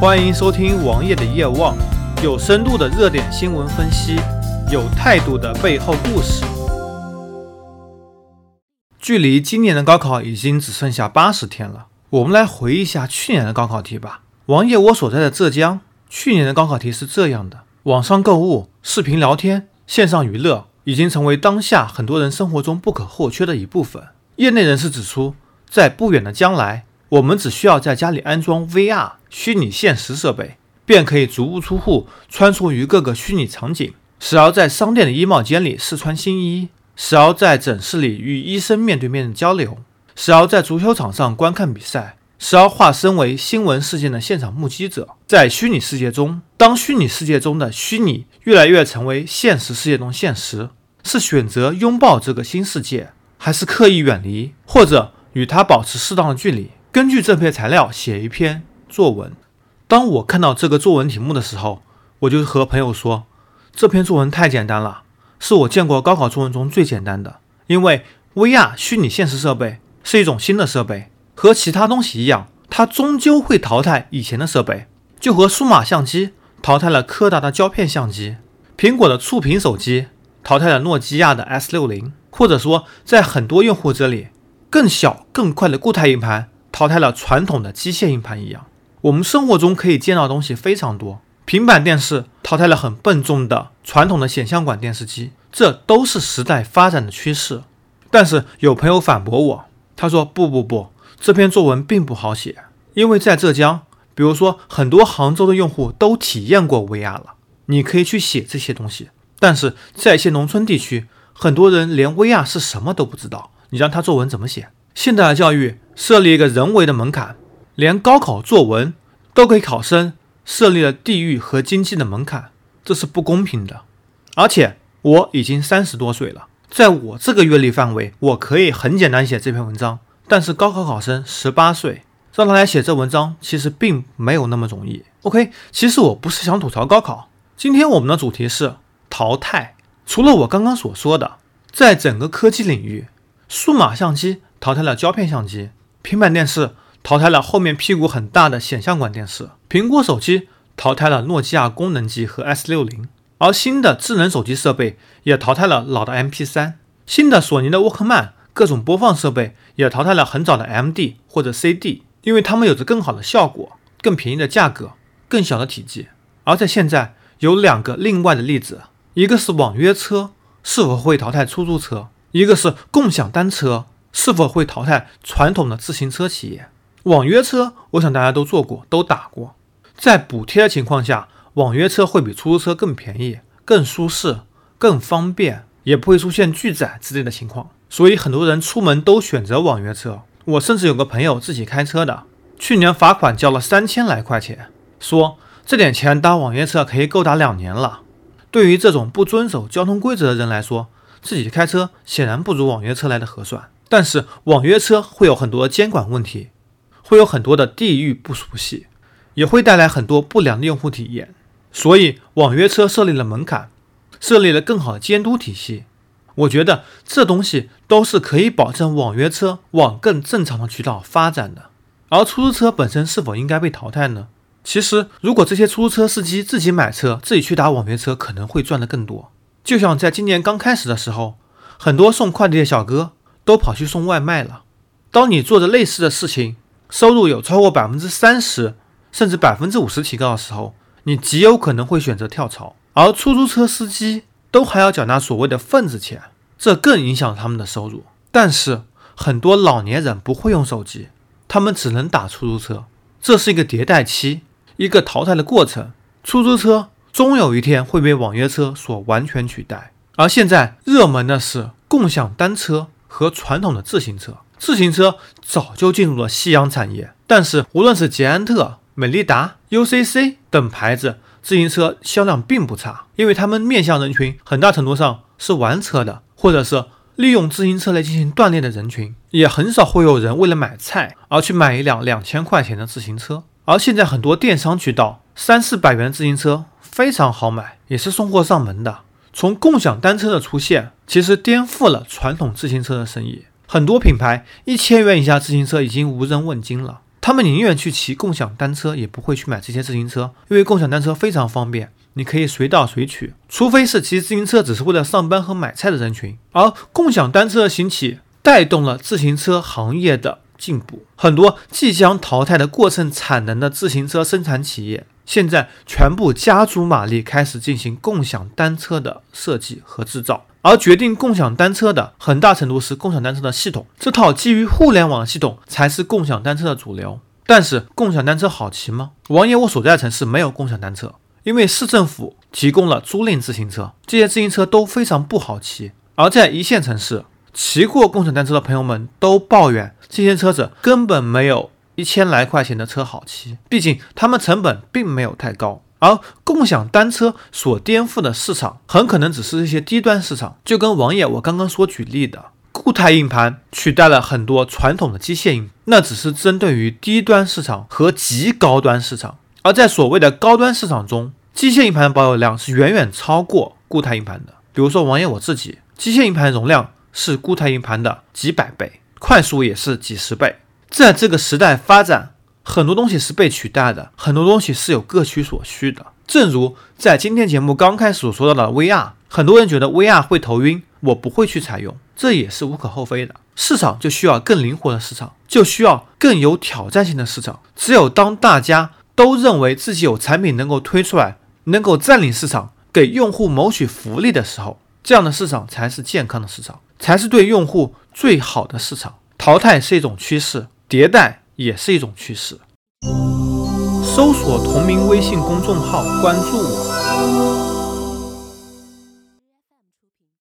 欢迎收听王爷的夜望，有深度的热点新闻分析，有态度的背后故事。距离今年的高考已经只剩下八十天了，我们来回忆一下去年的高考题吧。王爷我所在的浙江，去年的高考题是这样的：网上购物、视频聊天、线上娱乐，已经成为当下很多人生活中不可或缺的一部分。业内人士指出，在不远的将来，我们只需要在家里安装 VR 虚拟现实设备，便可以足不出户穿梭于各个虚拟场景，时而在商店的衣帽间里试穿新衣，时而在诊室里与医生面对面的交流，时而在足球场上观看比赛，时而化身为新闻事件的现场目击者。在虚拟世界中，当虚拟世界中的虚拟越来越成为现实世界中现实，是选择拥抱这个新世界，还是刻意远离，或者与它保持适当的距离？根据这篇材料写一篇作文。当我看到这个作文题目的时候，我就和朋友说，这篇作文太简单了，是我见过高考作文中最简单的。因为 VR 虚拟现实设备是一种新的设备，和其他东西一样，它终究会淘汰以前的设备，就和数码相机淘汰了柯达的胶片相机，苹果的触屏手机淘汰了诺基亚的 S60，或者说在很多用户这里，更小更快的固态硬盘。淘汰了传统的机械硬盘一样，我们生活中可以见到的东西非常多。平板电视淘汰了很笨重的传统的显像管电视机，这都是时代发展的趋势。但是有朋友反驳我，他说：“不不不，这篇作文并不好写，因为在浙江，比如说很多杭州的用户都体验过 VR 了，你可以去写这些东西。但是在一些农村地区，很多人连 VR 是什么都不知道，你让他作文怎么写？”现代的教育设立一个人为的门槛，连高考作文都给考生设立了地域和经济的门槛，这是不公平的。而且我已经三十多岁了，在我这个阅历范围，我可以很简单写这篇文章。但是高考考生十八岁，让他来写这文章，其实并没有那么容易。OK，其实我不是想吐槽高考，今天我们的主题是淘汰。除了我刚刚所说的，在整个科技领域，数码相机。淘汰了胶片相机，平板电视淘汰了后面屁股很大的显像管电视，苹果手机淘汰了诺基亚功能机和 S 六零，而新的智能手机设备也淘汰了老的 MP 三，新的索尼的沃克曼各种播放设备也淘汰了很早的 MD 或者 CD，因为它们有着更好的效果、更便宜的价格、更小的体积。而在现在有两个另外的例子，一个是网约车是否会淘汰出租车，一个是共享单车。是否会淘汰传统的自行车企业？网约车，我想大家都坐过，都打过。在补贴的情况下，网约车会比出租车更便宜、更舒适、更方便，也不会出现拒载之类的情况。所以很多人出门都选择网约车。我甚至有个朋友自己开车的，去年罚款交了三千来块钱，说这点钱搭网约车可以够打两年了。对于这种不遵守交通规则的人来说，自己开车显然不如网约车来的合算。但是网约车会有很多监管问题，会有很多的地域不熟悉，也会带来很多不良的用户体验。所以网约车设立了门槛，设立了更好的监督体系。我觉得这东西都是可以保证网约车往更正常的渠道发展的。而出租车本身是否应该被淘汰呢？其实，如果这些出租车司机自己买车，自己去打网约车，可能会赚得更多。就像在今年刚开始的时候，很多送快递的小哥。都跑去送外卖了。当你做着类似的事情，收入有超过百分之三十甚至百分之五十提高的时候，你极有可能会选择跳槽。而出租车司机都还要缴纳所谓的份子钱，这更影响他们的收入。但是很多老年人不会用手机，他们只能打出租车，这是一个迭代期，一个淘汰的过程。出租车终有一天会被网约车所完全取代。而现在热门的是共享单车。和传统的自行车，自行车早就进入了夕阳产业。但是，无论是捷安特、美利达、UCC 等牌子，自行车销量并不差，因为他们面向人群很大程度上是玩车的，或者是利用自行车来进行锻炼的人群，也很少会有人为了买菜而去买一辆两千块钱的自行车。而现在很多电商渠道，三四百元自行车非常好买，也是送货上门的。从共享单车的出现，其实颠覆了传统自行车的生意。很多品牌一千元以下自行车已经无人问津了。他们宁愿去骑共享单车，也不会去买这些自行车，因为共享单车非常方便，你可以随到随取。除非是骑自行车只是为了上班和买菜的人群，而共享单车的兴起带动了自行车行业的进步。很多即将淘汰的过剩产能的自行车生产企业，现在全部加足马力开始进行共享单车的设计和制造。而决定共享单车的很大程度是共享单车的系统，这套基于互联网的系统才是共享单车的主流。但是共享单车好骑吗？王爷，我所在的城市没有共享单车，因为市政府提供了租赁自行车，这些自行车都非常不好骑。而在一线城市，骑过共享单车的朋友们都抱怨，这些车子根本没有一千来块钱的车好骑，毕竟他们成本并没有太高。而共享单车所颠覆的市场，很可能只是一些低端市场。就跟王爷我刚刚所举例的，固态硬盘取代了很多传统的机械硬，那只是针对于低端市场和极高端市场。而在所谓的高端市场中，机械硬盘的保有量是远远超过固态硬盘的。比如说王爷我自己，机械硬盘容量是固态硬盘的几百倍，快速也是几十倍。在这个时代发展。很多东西是被取代的，很多东西是有各取所需的。正如在今天节目刚开始所说到的 VR，很多人觉得 VR 会头晕，我不会去采用，这也是无可厚非的。市场就需要更灵活的市场，就需要更有挑战性的市场。只有当大家都认为自己有产品能够推出来，能够占领市场，给用户谋取福利的时候，这样的市场才是健康的市场，才是对用户最好的市场。淘汰是一种趋势，迭代。也是一种趋势。搜索同名微信公众号，关注我。